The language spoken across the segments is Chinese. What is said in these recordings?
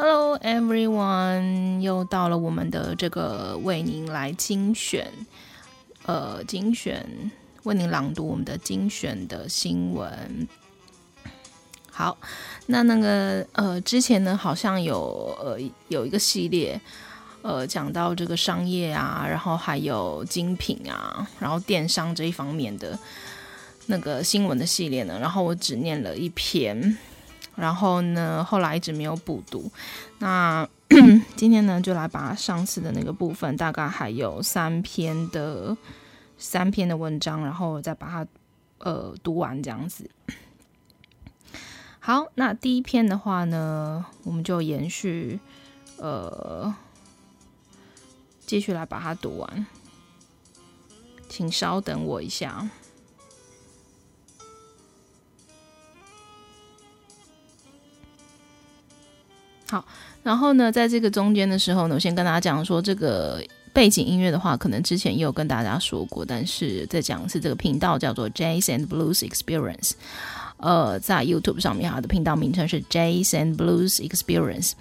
Hello everyone，又到了我们的这个为您来精选，呃，精选为您朗读我们的精选的新闻。好，那那个呃，之前呢好像有呃有一个系列，呃，讲到这个商业啊，然后还有精品啊，然后电商这一方面的那个新闻的系列呢，然后我只念了一篇。然后呢，后来一直没有补读。那 今天呢，就来把上次的那个部分，大概还有三篇的三篇的文章，然后再把它呃读完这样子。好，那第一篇的话呢，我们就延续呃继续来把它读完，请稍等我一下。好，然后呢，在这个中间的时候呢，我先跟大家讲说，这个背景音乐的话，可能之前也有跟大家说过，但是在讲是这个频道叫做 Jazz and Blues Experience，呃，在 YouTube 上面，它的频道名称是 Jazz and Blues Experience。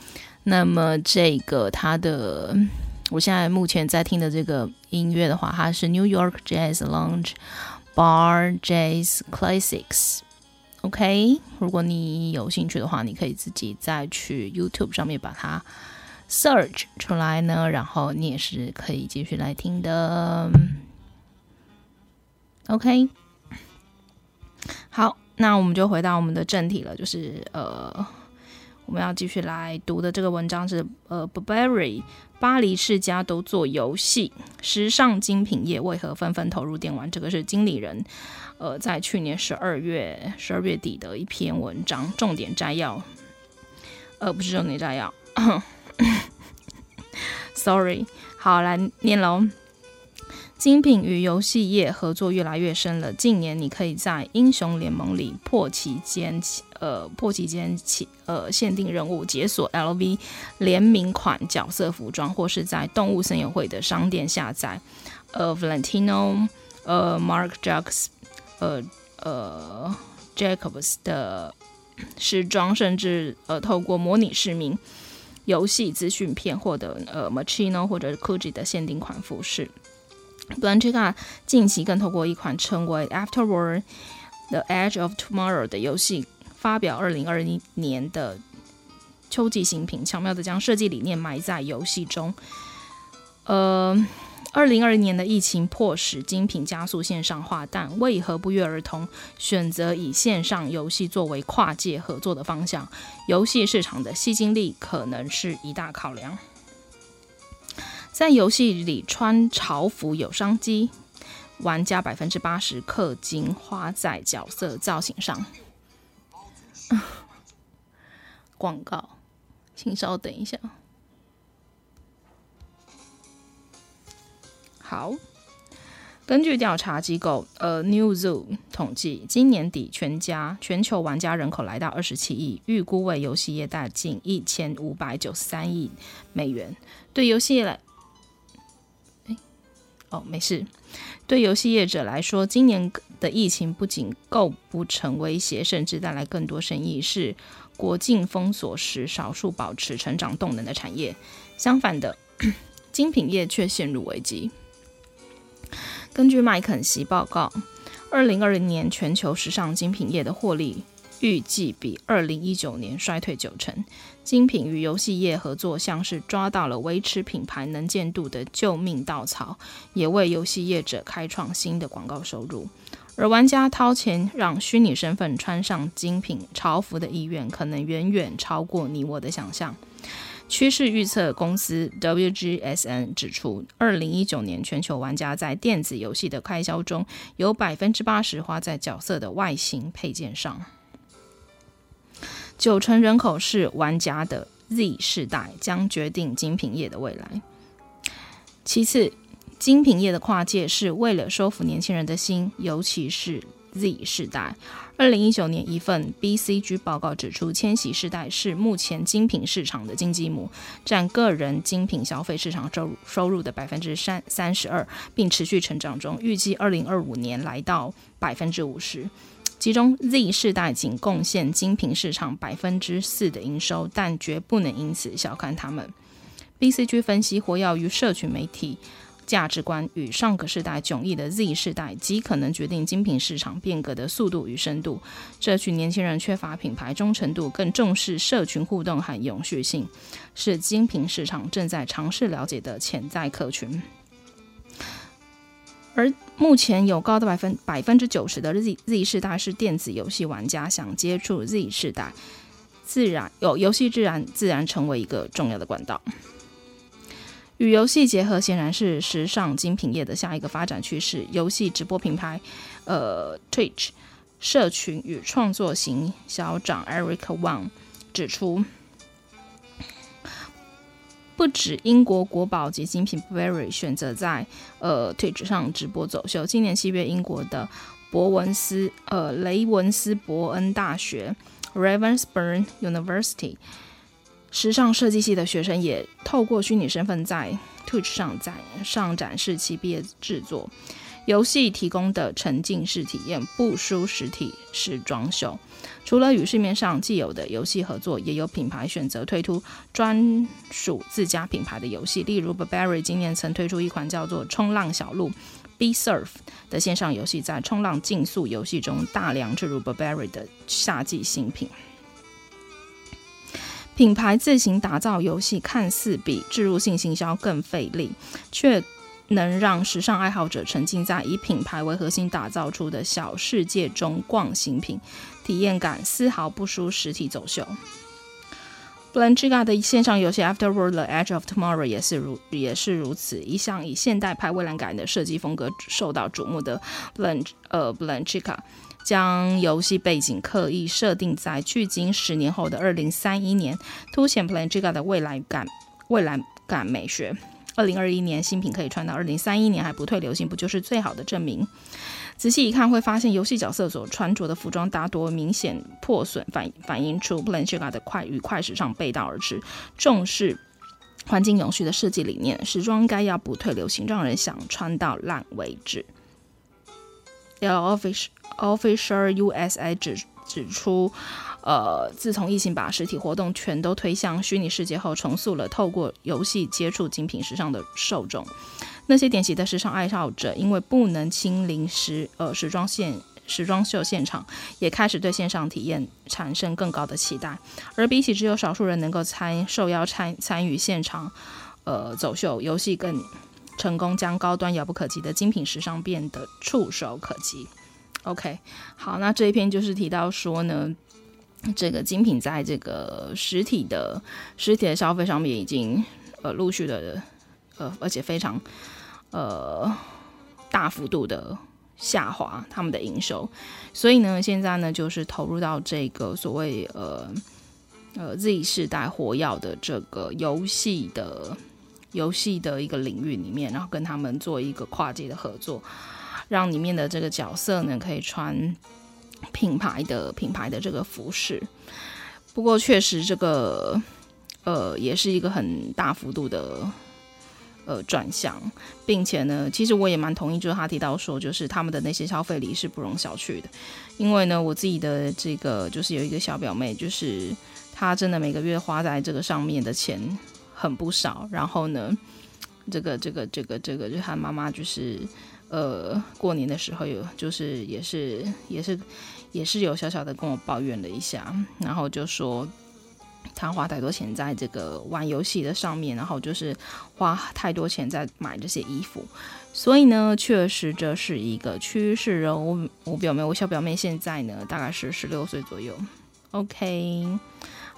那么这个它的，我现在目前在听的这个音乐的话，它是 New York Jazz Lounge Bar Jazz Classics。OK，如果你有兴趣的话，你可以自己再去 YouTube 上面把它 search 出来呢，然后你也是可以继续来听的。OK，好，那我们就回到我们的正题了，就是呃，我们要继续来读的这个文章是呃，Burberry 巴黎世家都做游戏，时尚精品业为何纷纷投入电玩？这个是经理人。呃，在去年十二月十二月底的一篇文章，重点摘要，呃，不是重点摘要，sorry，好，来念喽。精品与游戏业合作越来越深了。近年，你可以在英雄联盟里破期间，呃，破期间起，呃，限定任务解锁 LV 联名款角色服装，或是在动物森友会的商店下载，呃，Valentino，呃，Mark Jacques。呃呃，Jacobs 的时装，甚至呃，透过模拟市民游戏资讯片获得呃，Machino 或者 Gucci 的限定款服饰。Blancica 近期更透过一款称为 Afterworld The Edge of Tomorrow 的游戏，发表二零二一年的秋季新品，巧妙地将设计理念埋在游戏中。呃。二零二零年的疫情迫使精品加速线上化，但为何不约而同选择以线上游戏作为跨界合作的方向？游戏市场的吸金力可能是一大考量。在游戏里穿潮服有商机，玩家百分之八十氪金花在角色造型上。广告，请稍等一下。好，根据调查机构呃 Newzoo 统计，今年底全家全球玩家人口来到二十七亿，预估为游戏业带进一千五百九十三亿美元。对游戏业来，哦，没事。对游戏业者来说，今年的疫情不仅构不成威胁，甚至带来更多生意，是国境封锁时少数保持成长动能的产业。相反的，精品业却陷入危机。根据麦肯锡报告，二零二零年全球时尚精品业的获利预计比二零一九年衰退九成。精品与游戏业合作，像是抓到了维持品牌能见度的救命稻草，也为游戏业者开创新的广告收入。而玩家掏钱让虚拟身份穿上精品潮服的意愿，可能远远超过你我的想象。趋势预测公司 WGSN 指出，二零一九年全球玩家在电子游戏的开销中有百分之八十花在角色的外形配件上，九成人口是玩家的 Z 世代将决定精品业的未来。其次，精品业的跨界是为了收服年轻人的心，尤其是 Z 世代。二零一九年一份 BCG 报告指出，千禧世代是目前精品市场的经济母，占个人精品消费市场收入收入的百分之三三十二，并持续成长中，预计二零二五年来到百分之五十。其中 Z 世代仅贡献精品市场百分之四的营收，但绝不能因此小看他们。BCG 分析，活跃于社群媒体。价值观与上个世代迥异的 Z 世代，极可能决定精品市场变革的速度与深度。这群年轻人缺乏品牌忠诚度，更重视社群互动和永续性，是精品市场正在尝试了解的潜在客群。而目前有高达百分百分之九十的 Z Z 世代是电子游戏玩家，想接触 Z 世代，自然有游戏自然自然成为一个重要的管道。与游戏结合，显然是时尚精品业的下一个发展趋势。游戏直播品牌，呃，Twitch 社群与创作型小长 Eric Wang 指出，不止英国国宝级精品 Burberry 选择在呃 Twitch 上直播走秀。今年七月，英国的伯文斯呃雷文斯伯恩大学 Ravensbourne University。时尚设计系的学生也透过虚拟身份在 Twitch 上展上展示其毕业制作。游戏提供的沉浸式体验不输实体时装秀。除了与市面上既有的游戏合作，也有品牌选择推出专属自家品牌的游戏。例如，Burberry 今年曾推出一款叫做《冲浪小路》（B Surf） 的线上游戏，在冲浪竞速游戏中大量置入 Burberry 的夏季新品。品牌自行打造游戏，看似比置入性行销更费力，却能让时尚爱好者沉浸在以品牌为核心打造出的小世界中逛新品，体验感丝毫不输实体走秀。Balenciaga 的线上游戏 Afterworld: The Edge of Tomorrow 也是如也是如此，一向以现代派、未来感的设计风格受到瞩目的 Blanc 呃 Blancica。将游戏背景刻意设定在距今十年后的二零三一年，凸显 Balenciaga 的未来感、未来感美学。二零二一年新品可以穿到二零三一年还不退流行，不就是最好的证明？仔细一看，会发现游戏角色所穿着的服装大多明显破损，反反映出 Balenciaga 的快与快时尚背道而驰，重视环境永续的设计理念。时装应该要不退流行，让人想穿到烂为止。Official Official USA 指指出，呃，自从疫情把实体活动全都推向虚拟世界后，重塑了透过游戏接触精品时尚的受众。那些典型的时尚爱好者，因为不能亲临时呃时装现时装秀现场，也开始对线上体验产生更高的期待。而比起只有少数人能够参受邀参参与现场呃走秀，游戏更。成功将高端遥不可及的精品时尚变得触手可及。OK，好，那这一篇就是提到说呢，这个精品在这个实体的实体的消费上面已经呃陆续的呃，而且非常呃大幅度的下滑他们的营收，所以呢，现在呢就是投入到这个所谓呃呃 Z 世代火药的这个游戏的。游戏的一个领域里面，然后跟他们做一个跨界的合作，让里面的这个角色呢可以穿品牌的品牌的这个服饰。不过确实这个呃也是一个很大幅度的呃转向，并且呢，其实我也蛮同意，就是他提到说，就是他们的那些消费力是不容小觑的。因为呢，我自己的这个就是有一个小表妹，就是她真的每个月花在这个上面的钱。很不少，然后呢，这个这个这个这个，就他妈妈就是，呃，过年的时候有，就是也是也是也是有小小的跟我抱怨了一下，然后就说他花太多钱在这个玩游戏的上面，然后就是花太多钱在买这些衣服，所以呢，确实这是一个趋势哦。我我表妹，我小表妹现在呢，大概是十六岁左右，OK。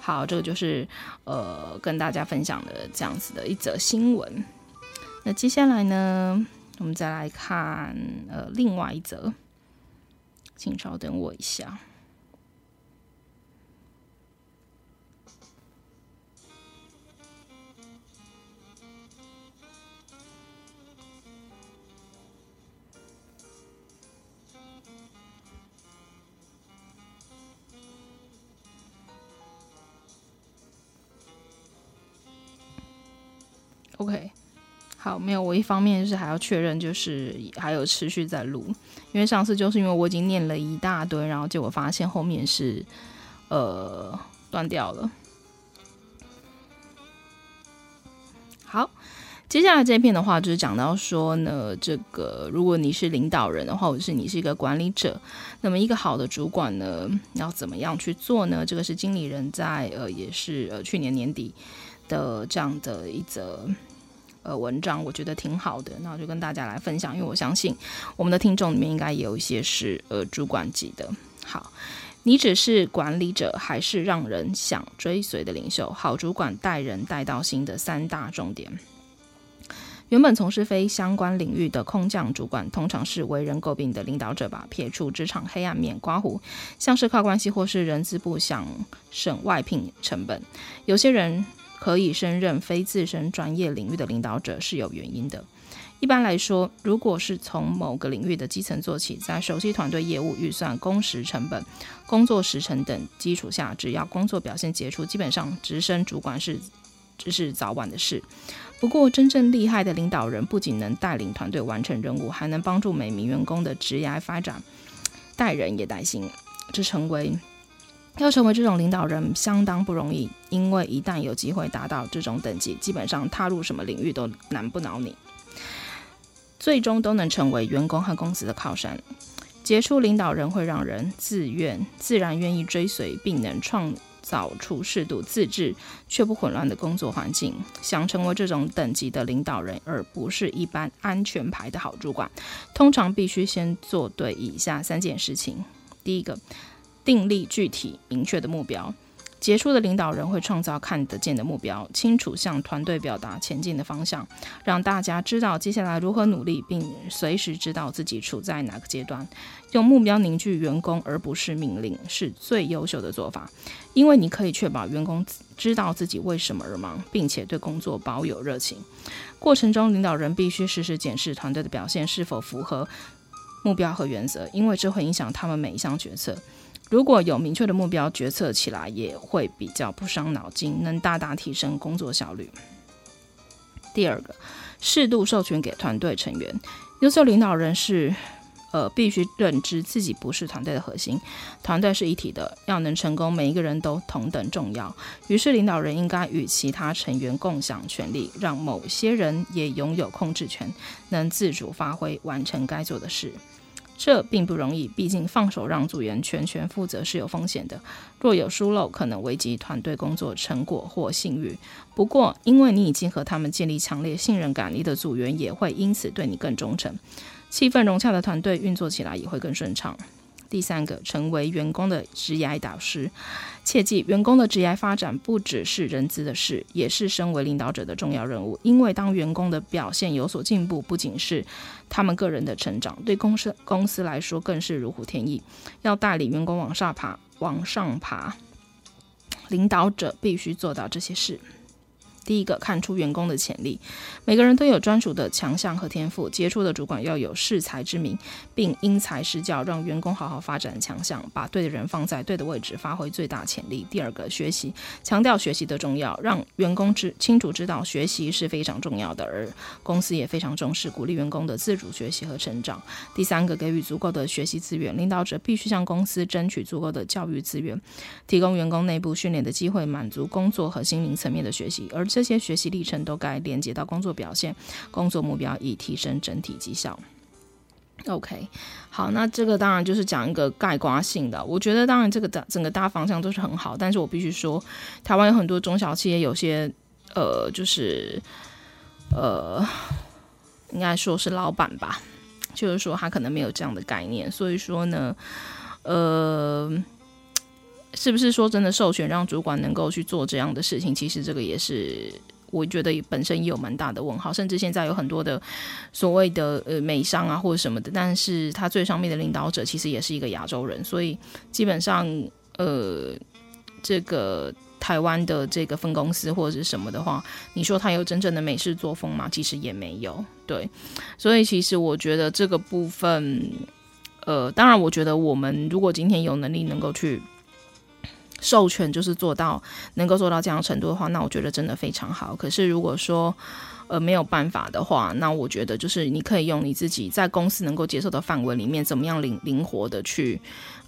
好，这个就是呃跟大家分享的这样子的一则新闻。那接下来呢，我们再来看呃另外一则，请稍等我一下。OK，好，没有，我一方面就是还要确认，就是还有持续在录，因为上次就是因为我已经念了一大堆，然后结果发现后面是呃断掉了。好，接下来这一篇的话就是讲到说呢，这个如果你是领导人的话，或者是你是一个管理者，那么一个好的主管呢，要怎么样去做呢？这个是经理人在呃也是呃去年年底的这样的一则。呃，文章我觉得挺好的，那我就跟大家来分享，因为我相信我们的听众里面应该也有一些是呃主管级的。好，你只是管理者，还是让人想追随的领袖？好主管带人带到新的三大重点。原本从事非相关领域的空降主管，通常是为人诟病的领导者吧？撇除职场黑暗面，刮胡，像是靠关系或是人资部想省外聘成本，有些人。可以胜任非自身专业领域的领导者是有原因的。一般来说，如果是从某个领域的基层做起，在熟悉团队业务、预算、工时成本、工作时程等基础下，只要工作表现杰出，基本上直升主管是只是早晚的事。不过，真正厉害的领导人不仅能带领团队完成任务，还能帮助每名员工的职业发展，带人也带心，这成为。要成为这种领导人相当不容易，因为一旦有机会达到这种等级，基本上踏入什么领域都难不倒你，最终都能成为员工和公司的靠山。杰出领导人会让人自愿、自然愿意追随，并能创造出适度自治却不混乱的工作环境。想成为这种等级的领导人，而不是一般安全牌的好主管，通常必须先做对以下三件事情：第一个。订立具体明确的目标，杰出的领导人会创造看得见的目标，清楚向团队表达前进的方向，让大家知道接下来如何努力，并随时知道自己处在哪个阶段。用目标凝聚员工，而不是命令，是最优秀的做法，因为你可以确保员工知道自己为什么而忙，并且对工作保有热情。过程中，领导人必须时时检视团队的表现是否符合目标和原则，因为这会影响他们每一项决策。如果有明确的目标，决策起来也会比较不伤脑筋，能大大提升工作效率。第二个，适度授权给团队成员。优秀领导人是，呃，必须认知自己不是团队的核心，团队是一体的，要能成功，每一个人都同等重要。于是，领导人应该与其他成员共享权力，让某些人也拥有控制权，能自主发挥，完成该做的事。这并不容易，毕竟放手让组员全权负责是有风险的。若有疏漏，可能危及团队工作成果或信誉。不过，因为你已经和他们建立强烈信任感，你的组员也会因此对你更忠诚。气氛融洽的团队运作起来也会更顺畅。第三个，成为员工的职业导师。切记，员工的职业发展不只是人资的事，也是身为领导者的重要任务。因为当员工的表现有所进步，不仅是他们个人的成长，对公司公司来说更是如虎添翼。要带领员工往上爬，往上爬，领导者必须做到这些事。第一个，看出员工的潜力。每个人都有专属的强项和天赋，杰出的主管要有识才之明，并因材施教，让员工好好发展强项，把对的人放在对的位置，发挥最大潜力。第二个，学习，强调学习的重要，让员工知清楚知道学习是非常重要的，而公司也非常重视鼓励员工的自主学习和成长。第三个，给予足够的学习资源，领导者必须向公司争取足够的教育资源，提供员工内部训练的机会，满足工作和心灵层面的学习，而这些学习历程都该连接到工作表现、工作目标，以提升整体绩效。OK，好，那这个当然就是讲一个概括性的。我觉得当然这个大整个大方向都是很好，但是我必须说，台湾有很多中小企业，有些呃，就是呃，应该说是老板吧，就是说他可能没有这样的概念，所以说呢，呃。是不是说真的授权让主管能够去做这样的事情？其实这个也是我觉得本身也有蛮大的问号。甚至现在有很多的所谓的呃美商啊或者什么的，但是他最上面的领导者其实也是一个亚洲人，所以基本上呃这个台湾的这个分公司或者是什么的话，你说他有真正的美式作风吗？其实也没有。对，所以其实我觉得这个部分，呃，当然我觉得我们如果今天有能力能够去。授权就是做到能够做到这样程度的话，那我觉得真的非常好。可是如果说呃没有办法的话，那我觉得就是你可以用你自己在公司能够接受的范围里面，怎么样灵灵活的去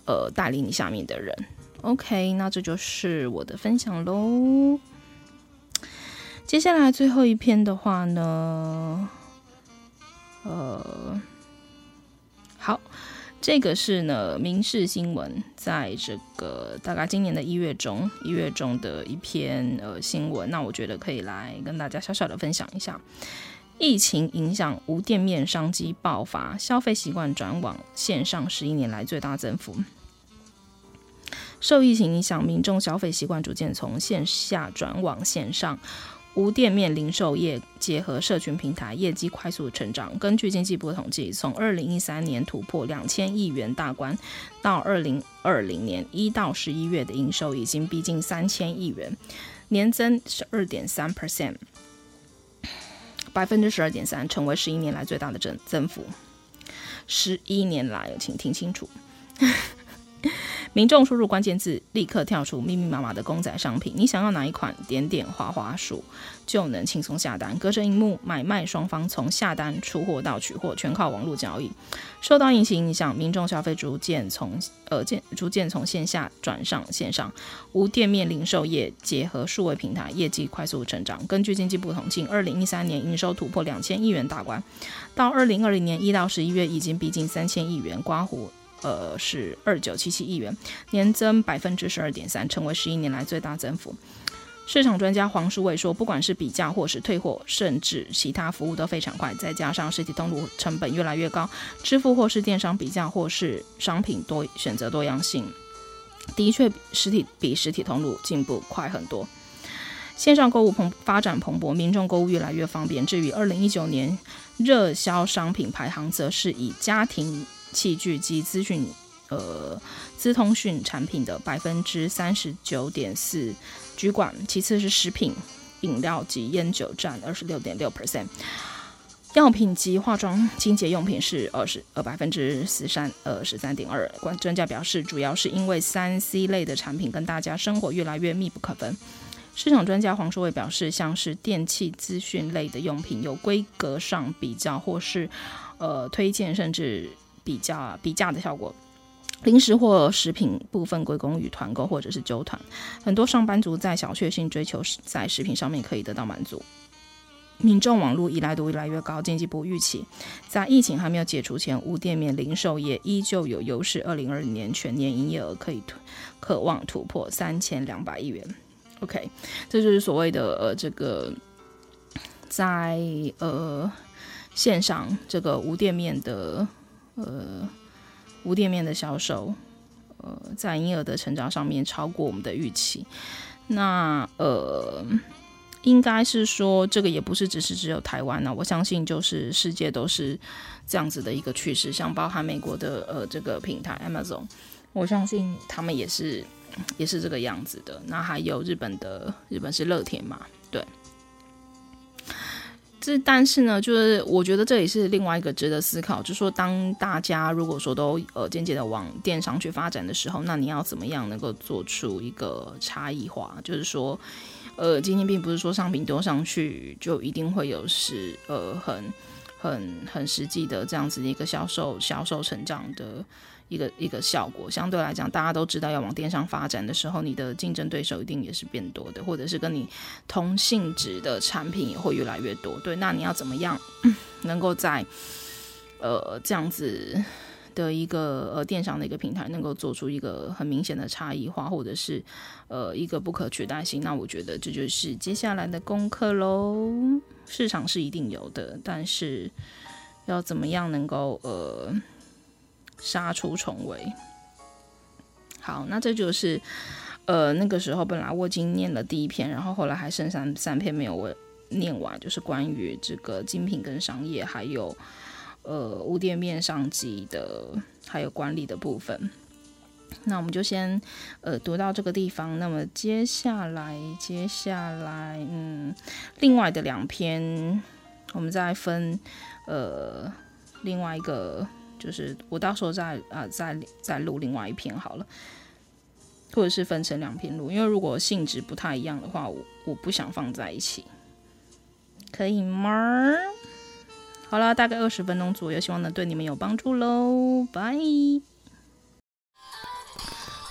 呃带领你下面的人。OK，那这就是我的分享喽。接下来最后一篇的话呢，呃，这个是呢，民事新闻在这个大概今年的一月中，一月中的一篇呃新闻，那我觉得可以来跟大家小小的分享一下。疫情影响无店面商机爆发，消费习惯转往线上，十一年来最大增幅。受疫情影响，民众消费习惯逐渐从线下转往线上。无店面零售业结合社群平台，业绩快速成长。根据经济部统计，从二零一三年突破两千亿元大关，到二零二零年一到十一月的营收已经逼近三千亿元，年增十二点三 percent，百分之十二点三，成为十一年来最大的增增幅。十一年来，请听清楚。民众输入关键字，立刻跳出密密麻麻的公仔商品。你想要哪一款？点点滑滑鼠就能轻松下单。隔着荧幕，买卖双方从下单、出货到取货，全靠网络交易。受到疫情影响，民众消费逐渐从呃渐逐渐从线下转上线上。无店面零售业结合数位平台，业绩快速成长。根据经济部统计，二零一三年营收突破两千亿元大关，到二零二零年一到十一月已经逼近三千亿元，刮胡。呃，是二九七七亿元，年增百分之十二点三，成为十一年来最大增幅。市场专家黄书卫说，不管是比价或是退货，甚至其他服务都非常快，再加上实体通路成本越来越高，支付或是电商比价或是商品多选择多样性，的确实体比实体通路进步快很多。线上购物蓬发展蓬勃，民众购物越来越方便。至于二零一九年热销商品排行，则是以家庭。器具及资讯，呃，资通讯产品的百分之三十九点四居冠，其次是食品、饮料及烟酒占二十六点六 percent，药品及化妆清洁用品是二十呃百分之十三呃十三点二。关专家表示，主要是因为三 C 类的产品跟大家生活越来越密不可分。市场专家黄书卫表示，像是电器资讯类的用品，有规格上比较或是呃推荐，甚至。比较比价的效果，零食或食品部分归功于团购或者是纠团。很多上班族在小确幸追求在食品上面可以得到满足，民众网络依赖度越来越高。经济部预期，在疫情还没有解除前，无店面零售业依旧有优势。二零二零年全年营业额可以突可望突破三千两百亿元。OK，这就是所谓的呃这个在呃线上这个无店面的。呃，无店面的销售，呃，在婴儿的成长上面超过我们的预期。那呃，应该是说这个也不是只是只有台湾呢，我相信就是世界都是这样子的一个趋势。像包含美国的呃这个平台 Amazon，我相信他们也是也是这个样子的。那还有日本的，日本是乐天嘛，对。这但是呢，就是我觉得这也是另外一个值得思考，就是说当大家如果说都呃渐渐的往电商去发展的时候，那你要怎么样能够做出一个差异化？就是说，呃，今天并不是说商品丢上去就一定会有是呃很很很实际的这样子的一个销售销售成长的。一个一个效果，相对来讲，大家都知道要往电商发展的时候，你的竞争对手一定也是变多的，或者是跟你同性质的产品也会越来越多。对，那你要怎么样能够在呃这样子的一个呃电商的一个平台，能够做出一个很明显的差异化，或者是呃一个不可取代性？那我觉得这就是接下来的功课喽。市场是一定有的，但是要怎么样能够呃。杀出重围。好，那这就是，呃，那个时候本来我已经念了第一篇，然后后来还剩三三篇没有我念完，就是关于这个精品跟商业，还有呃无店面商机的，还有管理的部分。那我们就先呃读到这个地方。那么接下来，接下来，嗯，另外的两篇，我们再分呃另外一个。就是我到时候再啊、再再录另外一篇好了。或者是分成两篇录，因为如果性质不太一样的话，我我不想放在一起，可以吗？好了，大概二十分钟左右，希望能对你们有帮助喽，拜。